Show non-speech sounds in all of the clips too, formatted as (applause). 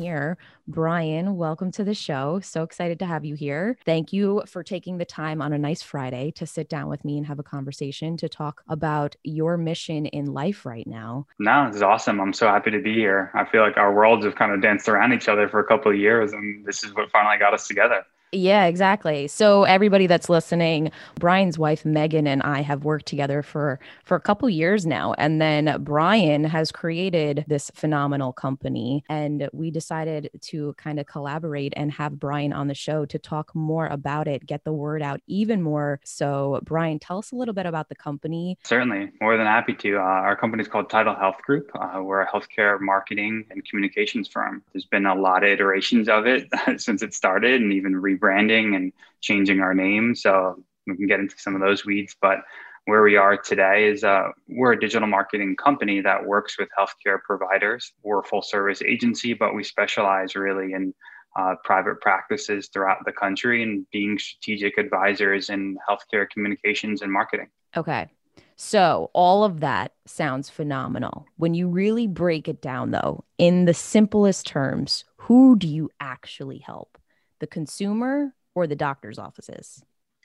here. Brian, welcome to the show. So excited to have you here. Thank you for taking the time on a nice Friday to sit down with me and have a conversation to talk about your mission in life right now. No, this is awesome. I'm so happy to be here. I feel like our worlds have kind of danced around each other for a couple of years, and this is what finally got us together. Yeah, exactly. So everybody that's listening, Brian's wife Megan and I have worked together for for a couple years now and then Brian has created this phenomenal company and we decided to kind of collaborate and have Brian on the show to talk more about it, get the word out even more. So Brian, tell us a little bit about the company. Certainly, more than happy to. Uh, our company is called Title Health Group. Uh, we're a healthcare marketing and communications firm. There's been a lot of iterations of it (laughs) since it started and even re rebranding and changing our name. So we can get into some of those weeds. But where we are today is uh, we're a digital marketing company that works with healthcare providers. We're a full service agency, but we specialize really in uh, private practices throughout the country and being strategic advisors in healthcare communications and marketing. Okay. So, all of that sounds phenomenal. When you really break it down, though, in the simplest terms, who do you actually help? The consumer or the doctor's offices?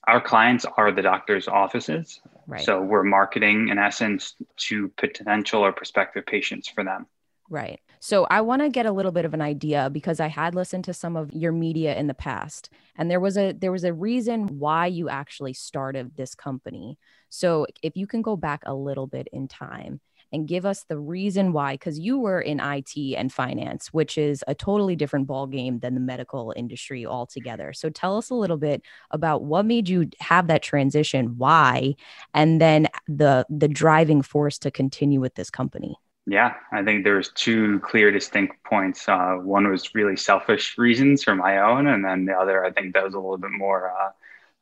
Our clients are the doctor's offices. Right. So we're marketing, in essence, to potential or prospective patients for them. Right. So I want to get a little bit of an idea because I had listened to some of your media in the past and there was a there was a reason why you actually started this company. So if you can go back a little bit in time and give us the reason why because you were in IT and finance which is a totally different ball game than the medical industry altogether so tell us a little bit about what made you have that transition why and then the the driving force to continue with this company yeah, I think there's two clear, distinct points. Uh, one was really selfish reasons for my own, and then the other, I think, that was a little bit more uh,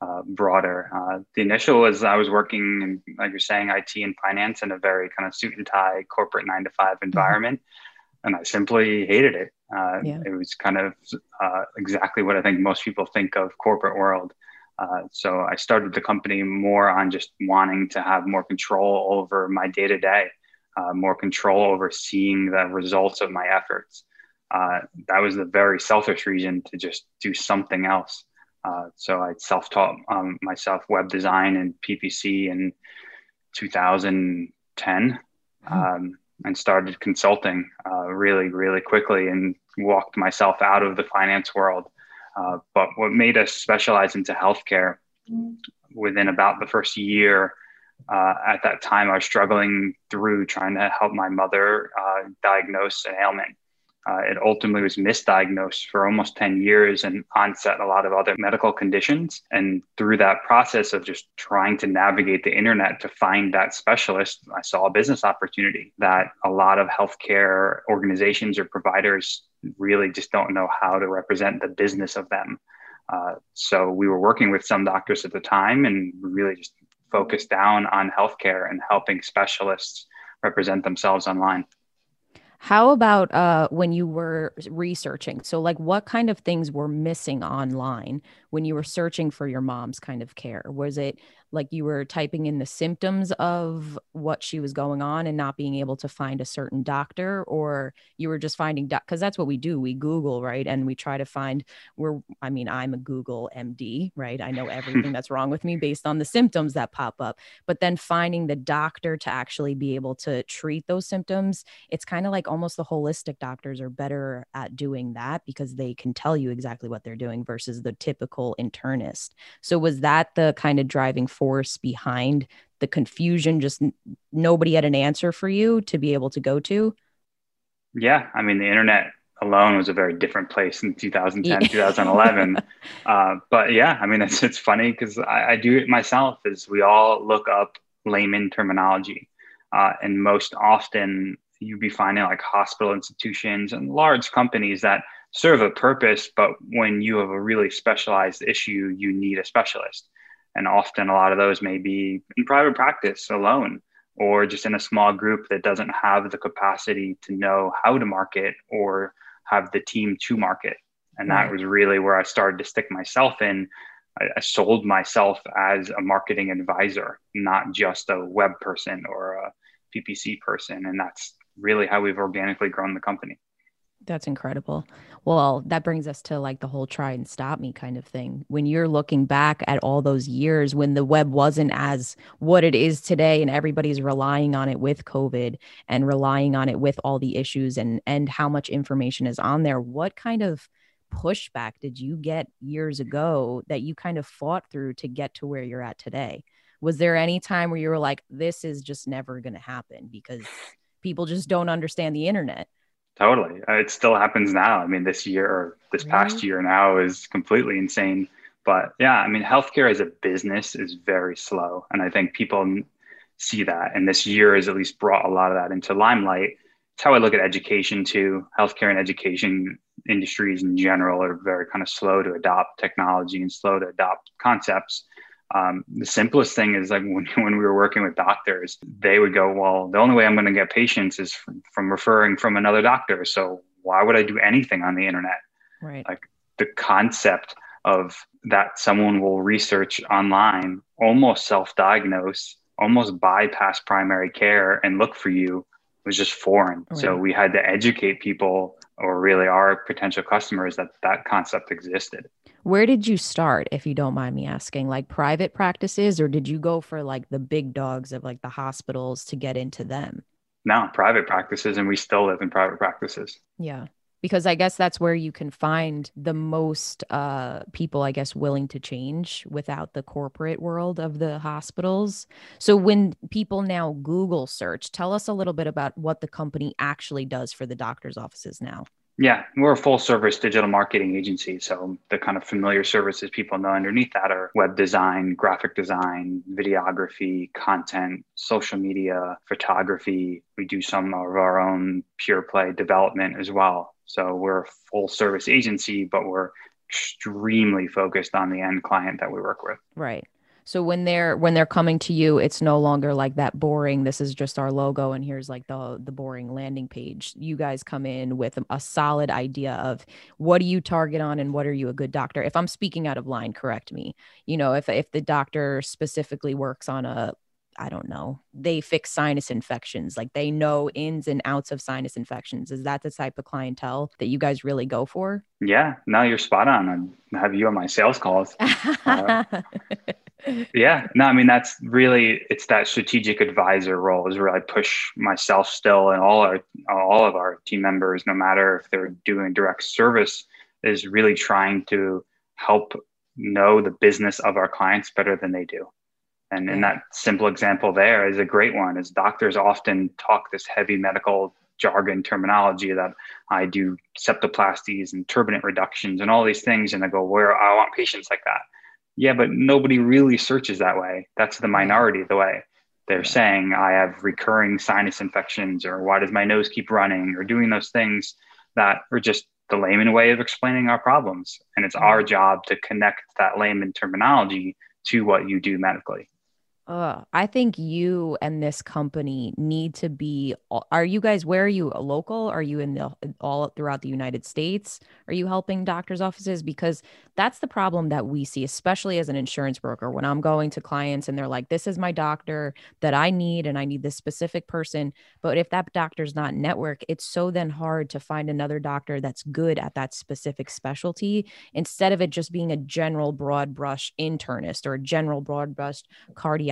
uh, broader. Uh, the initial was I was working, in, like you're saying, IT and finance in a very kind of suit and tie corporate nine to five mm-hmm. environment. Mm-hmm. And I simply hated it. Uh, yeah. It was kind of uh, exactly what I think most people think of corporate world. Uh, so I started the company more on just wanting to have more control over my day to day, more control over seeing the results of my efforts. that was the very selfish reason to just do something else. Uh, so I self-taught um, myself web design and PPC in 2010 mm-hmm. um, and started consulting uh, really, really quickly and walked myself out of the finance world. Uh, but what made us specialize into healthcare mm-hmm. within about the first year, uh, at that time, I was struggling through trying to help my mother uh, diagnose an ailment uh, it ultimately was misdiagnosed for almost 10 years and onset a lot of other medical conditions. And through that process of just trying to navigate the internet to find that specialist, I saw a business opportunity that a lot of healthcare organizations or providers really just don't know how to represent the business of them. Uh, so we were working with some doctors at the time and really just focused down on healthcare and helping specialists represent themselves online. How about uh, when you were researching? So, like, what kind of things were missing online when you were searching for your mom's kind of care? Was it like you were typing in the symptoms of what she was going on and not being able to find a certain doctor? Or you were just finding because that's what we do. We google right? And we try to find we're i mean i'm a google md right? I know everything (laughs) that's wrong with me based on the symptoms that pop up. But then finding the doctor to actually be able to treat those symptoms it's kind of like almost the holistic doctors are better at doing that because they can tell you exactly what they're doing versus the typical internist. So was that the kind of driving force force behind the confusion just n- nobody had an answer for you to be able to go to? Yeah i mean the internet alone was a very different place in 2010 2011 (laughs) uh, but yeah i mean it's, it's funny because I, I, do it myself is we all look up layman terminology. Uh, and most often you'd be finding like hospital institutions and large companies that serve a purpose but when you have a really specialized issue you need a specialist and often a lot of those may be in private practice alone or just in a small group that doesn't have the capacity to know how to market or have the team to market. And that was really where I started to stick myself in. I, I, sold myself as a marketing advisor, not just a web person or a PPC person. And that's really how we've organically grown the company. That's incredible. Well, that brings us to like the whole try and stop me kind of thing. When you're looking back at all those years when the web wasn't as what it is today and everybody's relying on it with COVID and relying on it with all the issues and and how much information is on there, what kind of pushback did you get years ago that you kind of fought through to get to where you're at today? Was there any time where you were like this is just never going to happen because people just don't understand the internet? Totally. Uh, it still happens now. I mean, this year or this past year now is completely insane. But yeah, I mean, healthcare as a business is very slow. And I think people see that. And this year has at least brought a lot of that into limelight. It's how I look at education too. Healthcare and education industries in general are very kind of slow to adopt technology and slow to adopt concepts. Um, the simplest thing is like (laughs) when, when we were working with doctors, they would go, well, the only way I'm going to get patients is from, from referring from another doctor. So why would I do anything on the internet? Right. Like the concept of that someone will research online, almost self-diagnose, almost bypass primary care and look for you was just foreign. Right. So we had to educate people or really our potential customers that that concept existed. Where did you start, if you don't mind me asking? Like private practices, or did you go for like the big dogs of like the hospitals to get into them? No, private practices, and we still live in private practices. Yeah. Because I guess that's where you can find the most uh, people, I guess, willing to change without the corporate world of the hospitals. So, when people now Google search, tell us a little bit about what the company actually does for the doctor's offices now. Yeah, we're a full service digital marketing agency. So the kind of familiar services people know underneath that are web design, graphic design, videography, content, social media, photography. We do some of our own pure play development as well. So we're a full service agency, but we're extremely focused on the end client that we work with. Right. So when they're when they're coming to you, it's no longer like that boring. This is just our logo, and here's like the the boring landing page. You guys come in with a solid idea of what do you target on, and what are you a good doctor. If I'm speaking out of line, correct me. You know, if if the doctor specifically works on a I don't know, they fix sinus infections. Like they know ins and outs of sinus infections. Is that the type of clientele that you guys really go for? Yeah, no, you're spot on. I have you on my sales calls. (laughs) uh, yeah, no, I mean, that's really, it's that strategic advisor role is where I push myself still and all our, all of our team members, no matter if they're doing direct service, is really trying to help know the business of our clients better than they do. And in that simple example there is a great one is doctors often talk this heavy medical jargon terminology that I do septoplasties and turbinate reductions and all these things. And I go, where I want patients like that. Yeah, but nobody really searches that way. That's the minority of the way. They're saying I have recurring sinus infections or why does my nose keep running or doing those things that are just the layman way of explaining our problems. And it's our job to connect that layman terminology to what you do medically. I think you and this company need to be. Are you guys? Where are you? Local? Are you in the all throughout the United States? Are you helping doctors' offices? Because that's the problem that we see, especially as an insurance broker. When I'm going to clients and they're like, "This is my doctor that I need, and I need this specific person," but if that doctor's not network, it's so then hard to find another doctor that's good at that specific specialty instead of it just being a general broad brush internist or a general broad brush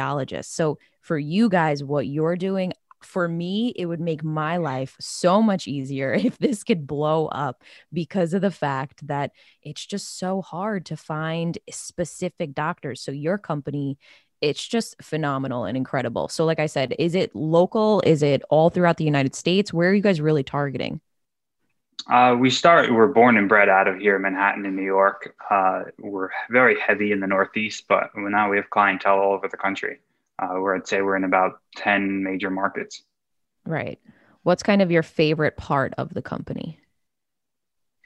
cardiologist so for you guys, what you're doing, for me, it would make my life so much easier (laughs) if this could blow up because of the fact that it's just so hard to find specific doctors. So, your company, it's just phenomenal and incredible. So, like I said, is it local? Is it all throughout the United States? Where are you guys really targeting? Uh, we start, we're born and bred out of here, in Manhattan in New York. Uh, we're very heavy in the Northeast, but now we have clientele all over the country. Uh, where I'd say we're in about 10 major markets. Right. What's kind of your favorite part of the company?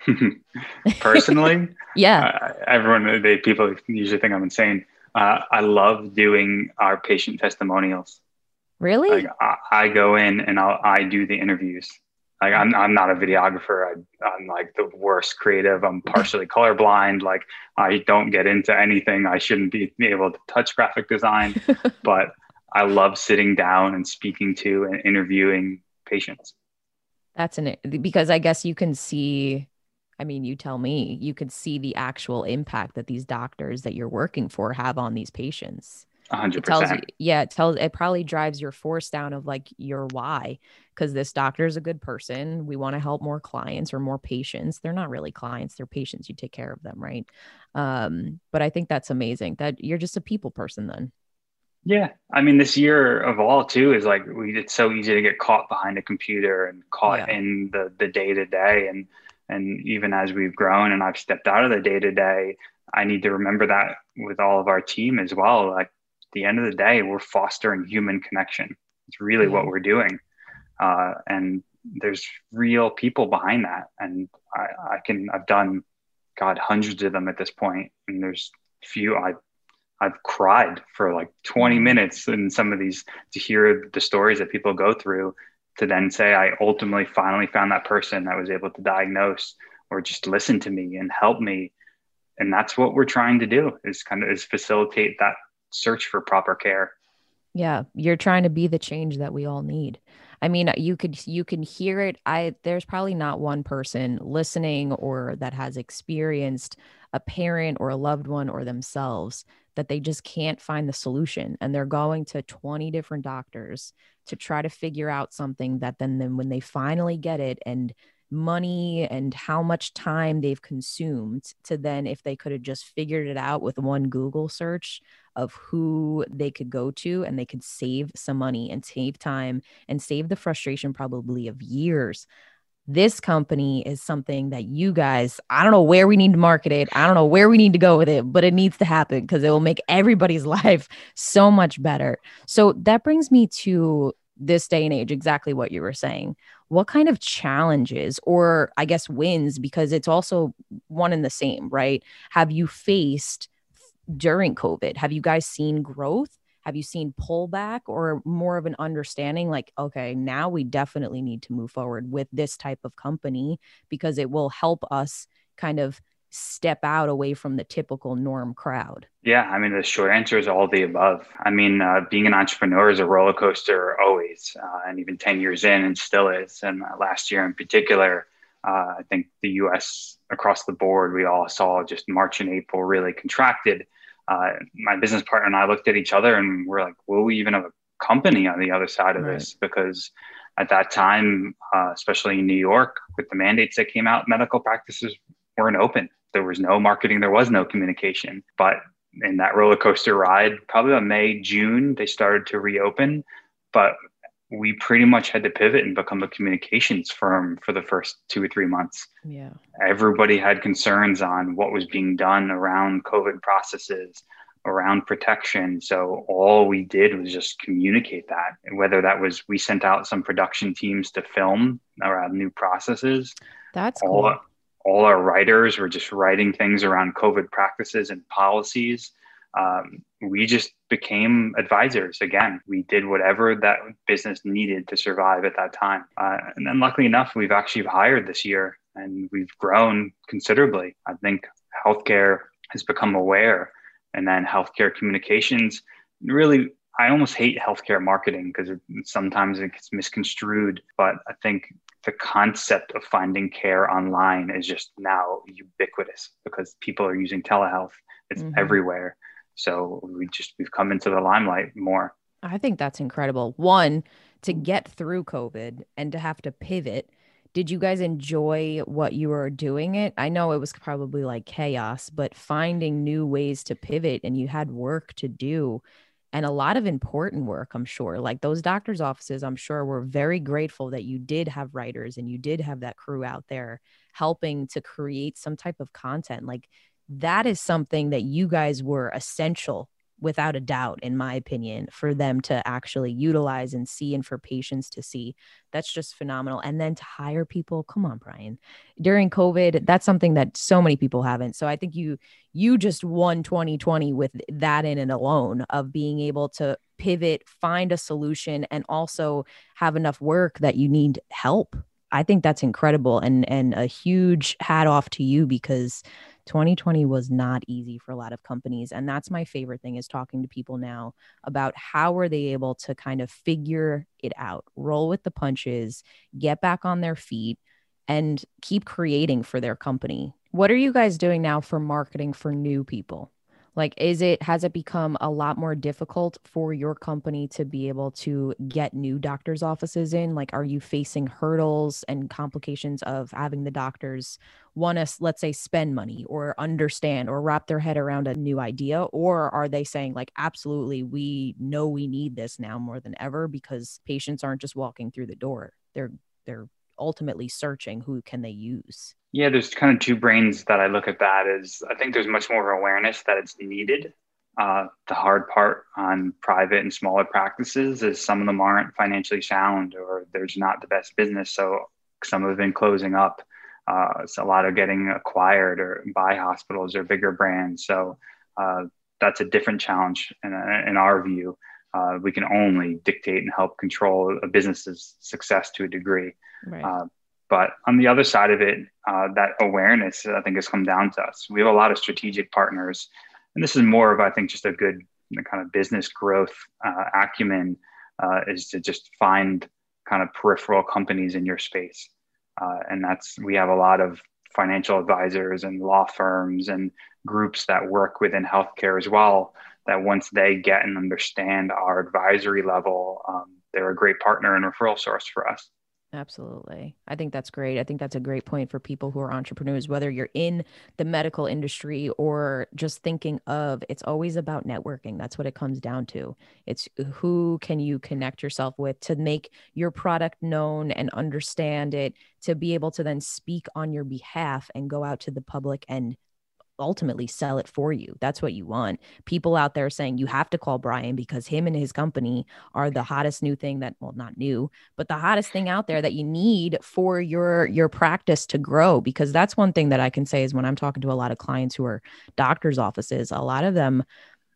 (laughs) Personally, (laughs) yeah. Uh, everyone, they people usually think I'm insane. Uh, I love doing our patient testimonials. Really? Like, I, I, go in and I'll, I do the interviews. Like I'm, I'm not a videographer. I, I'm like the worst creative. I'm partially colorblind. Like I don't get into anything. I shouldn't be able to touch graphic design, (laughs) but I love sitting down and speaking to and interviewing patients. That's an because I guess you can see I mean, you tell me, you could see the actual impact that these doctors that you're working for have on these patients. 100%. It tells you, yeah, it tells, it probably drives your force down of like your why. Cause this doctor is a good person. We want to help more clients or more patients. They're not really clients, they're patients. You take care of them, right? Um, but I think that's amazing that you're just a people person then. Yeah. I mean, this year of all too is like we it's so easy to get caught behind a computer and caught yeah. in the the day to day. And and even as we've grown and I've stepped out of the day to day, I need to remember that with all of our team as well. Like the end of the day, we're fostering human connection. It's really what we're doing. Uh, and there's real people behind that. And I, I can, I've done, God, hundreds of them at this point. point, And there's few, I, I've cried for like 20 minutes in some of these to hear the stories that people go through to then say I ultimately finally found that person that was able to diagnose or just listen to me and help me. And that's what we're trying to do is kind of is facilitate that search for proper care. Yeah, you're trying to be the change that we all need. I mean, you could you can hear it. I there's probably not one person listening or that has experienced a parent or a loved one or themselves that they just can't find the solution and they're going to 20 different doctors to try to figure out something that then then when they finally get it and money and how much time they've consumed to then if they could have just figured it out with one google search of who they could go to and they could save some money and save time and save the frustration probably of years this company is something that you guys, I don't know where we need to market it. I don't know where we need to go with it, but it needs to happen because it will make everybody's (laughs) life so much better. So that brings me to this day and age, exactly what you were saying. What kind of challenges or I guess wins, because it's also one and the same, right? Have you faced during COVID? Have you guys seen growth? have you seen pullback or more of an understanding like okay now we definitely need to move forward with this type of company because it will help us kind of step out away from the typical norm crowd yeah i mean the short answer is all the above i mean uh, being an entrepreneur is a roller coaster always uh, and even 10 years in and still is and uh, last year in particular uh, I think the US across the board, we all saw just March and April really contracted uh, my business partner and I looked at each other and we're like, will we even have a company on the other side of right. this? Because at that time, uh, especially in New York, with the mandates that came out, medical practices weren't open. There was no marketing, there was no communication. But in that roller coaster ride, probably about May, June, they started to reopen. But we pretty much had to pivot and become a communications firm for the first two or three months. Yeah. Everybody had concerns on what was being done around COVID processes, around protection. So all we did was just communicate that. whether that was we sent out some production teams to film around new processes. That's all, cool. All our writers were just writing things around COVID practices and policies um, we just became advisors again. We did whatever that business needed to survive at that time. Uh, and then, luckily enough, we've actually hired this year and we've grown considerably. I think healthcare has become aware, and then healthcare communications really. I almost hate healthcare marketing because sometimes it gets misconstrued, but I think the concept of finding care online is just now ubiquitous because people are using telehealth. It's mm-hmm. everywhere. So we just we've come into the limelight more. I think that's incredible. One, to get through COVID and to have to pivot. Did you guys enjoy what you were doing it? I know it was probably like chaos, but finding new ways to pivot and you had work to do and a lot of important work, I'm sure. Like those doctors' offices, I'm sure were very grateful that you did have writers and you did have that crew out there helping to create some type of content. Like that is something that you guys were essential without a doubt in my opinion for them to actually utilize and see and for patients to see. That's just phenomenal. And then to hire people come on brian. During covid that's something that so many people haven't. So i think you you just won 2020 with that in and alone of being able to pivot find a solution and also have enough work that you need help. I think that's incredible and and a huge hat off to you because 2020 was not easy for a lot of companies and that's my favorite thing is talking to people now about how are they able to kind of figure it out roll with the punches get back on their feet and keep creating for their company. What are you guys doing now for marketing for new people like is it has it become a lot more difficult for your company to be able to get new doctors offices in? Like are you facing hurdles and complications of having the doctors want to let's say spend money or understand or wrap their head around a new idea? Or are they saying like absolutely we know we need this now more than ever because patients aren't just walking through the door. They're they're ultimately searching who can they use yeah, there's kind of two brains that I look at that is I think there's much more awareness that it's needed. Uh, the hard part on private and smaller practices is some of them aren't financially sound or there's not the best business. So some have been closing up. Uh, so a lot are getting acquired or by hospitals or bigger brands. So uh, that's a different challenge in, in our view. Uh, we can only dictate and help control a business's success to a degree. Right. Uh, but on the other side of it, uh, that awareness, I think, has come down to us. We have a lot of strategic partners. And this is more of, I think, just a good kind of business growth uh, acumen uh, is to just find kind of peripheral companies in your space. Uh, and that's, we have a lot of financial advisors and law firms and groups that work within healthcare as well. That once they get and understand our advisory level, um, they're a great partner and referral source for us. Absolutely. I think that's great. I think that's a great point for people who are entrepreneurs, whether you're in the medical industry or just thinking of it's always about networking. That's what it comes down to. It's who can you connect yourself with to make your product known and understand it, to be able to then speak on your behalf and go out to the public and ultimately sell it for you. That's what you want. People out there saying you have to call Brian because him and his company are the hottest new thing that well not new, but the hottest thing out there that you need for your your practice to grow because that's one thing that I can say is when I'm talking to a lot of clients who are doctors offices, a lot of them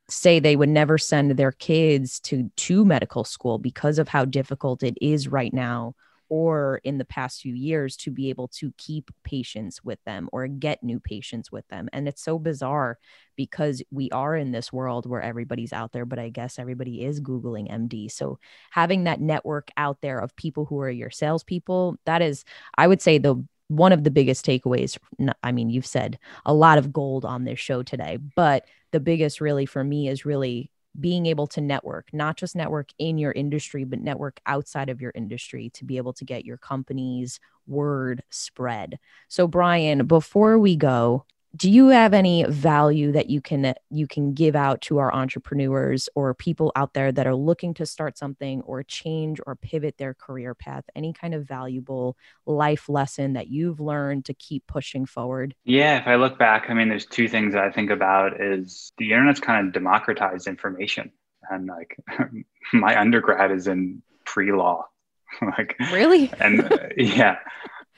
say they would never send their kids to to medical school because of how difficult it is right now or in the past few years to be able to keep patients with them or get new patients with them. And it's so bizarre because we are in this world where everybody's out there, but I guess everybody is Googling MD. So having that network out there of people who are your salespeople, that is, I would say, the one of the biggest takeaways. I mean, you've said a lot of gold on this show today, but the biggest really for me is really being able to network, not just network in your industry, but network outside of your industry to be able to get your company's word spread. So, Brian, before we go, do you have any value that you can you can give out to our entrepreneurs or people out there that are looking to start something or change or pivot their career path? Any kind of valuable life lesson that you've learned to keep pushing forward? Yeah if i look back i mean there's two things that i think about is the internet's kind of democratized information. And like (laughs) my undergrad is in pre-law. (laughs) Like really? and uh, yeah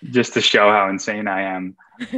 just to show how insane I am. (laughs)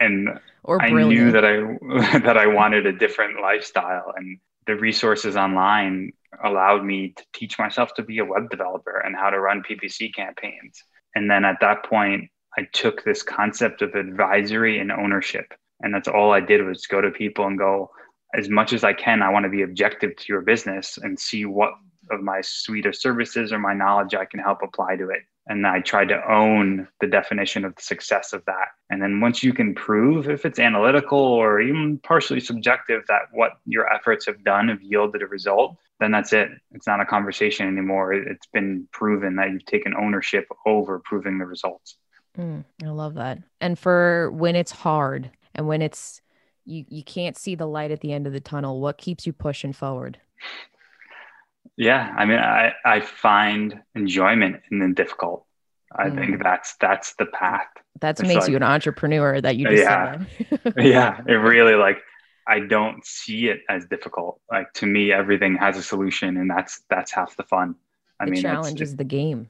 And or I knew that I (laughs) that I wanted a different lifestyle and the resources online allowed me to teach myself to be a web developer and how to run PPC campaigns. And then at that point, I took this concept of advisory and ownership. And that's all I did was go to people and go, as much as I can, I want to be objective to your business and see what of my suite of services or my knowledge I can help apply to it and I tried to own the definition of the success of that. And then once you can prove if it's analytical or even partially subjective that what your efforts have done have yielded a result, then that's it. It's not a conversation anymore. It's been proven that you've taken ownership over proving the results. Mm, I love that. And for when it's hard and when it's you you can't see the light at the end of the tunnel, what keeps you pushing forward? Yeah, I mean, I, I find enjoyment in the difficult. I mm. think that's that's the path. That's makes like, you an entrepreneur that you just yeah, (laughs) (laughs) yeah. It really like I don't see it as difficult. Like to me, everything has a solution, and that's that's half the fun. I the mean, challenge is the game.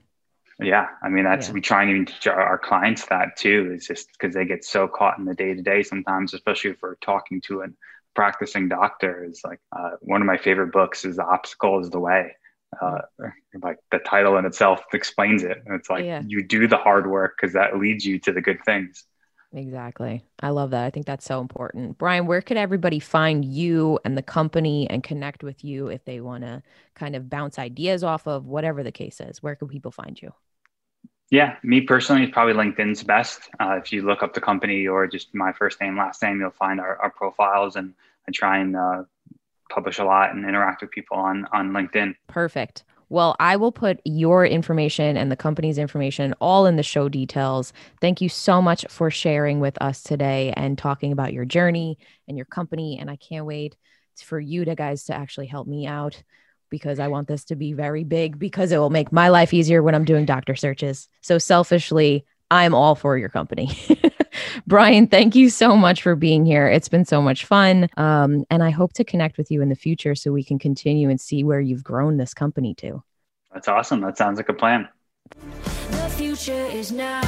Yeah, I mean that's yeah. we try and even teach our, our clients that too. It's just because they get so caught in the day to day sometimes, especially if we're talking to an practicing doctor is like uh, one of my favorite books is the obstacle is the way uh, like the title in itself explains it it's like yeah. you do the hard work because that leads you to the good things Exactly. I love that. I think that's so important. Brian, where could everybody find you and the company and connect with you if they want to kind of bounce ideas off of whatever the case is? Where can people find you? Yeah, me personally, probably LinkedIn's best. Uh, if you look up the company or just my first name, last name, you'll find our, our profiles and I try and uh, publish a lot and interact with people on, on LinkedIn. Perfect. Well, I will put your information and the company's information all in the show details. Thank you so much for sharing with us today and talking about your journey and your company. And I can't wait for you to guys to actually help me out because I want this to be very big because it will make my life easier when I'm doing doctor searches. So selfishly, I'm all for your company. (laughs) Brian, thank you so much for being here. It's been so much fun. Um, and I hope to connect with you in the future so we can continue and see where you've grown this company to. That's awesome. That sounds like a plan. The future is now.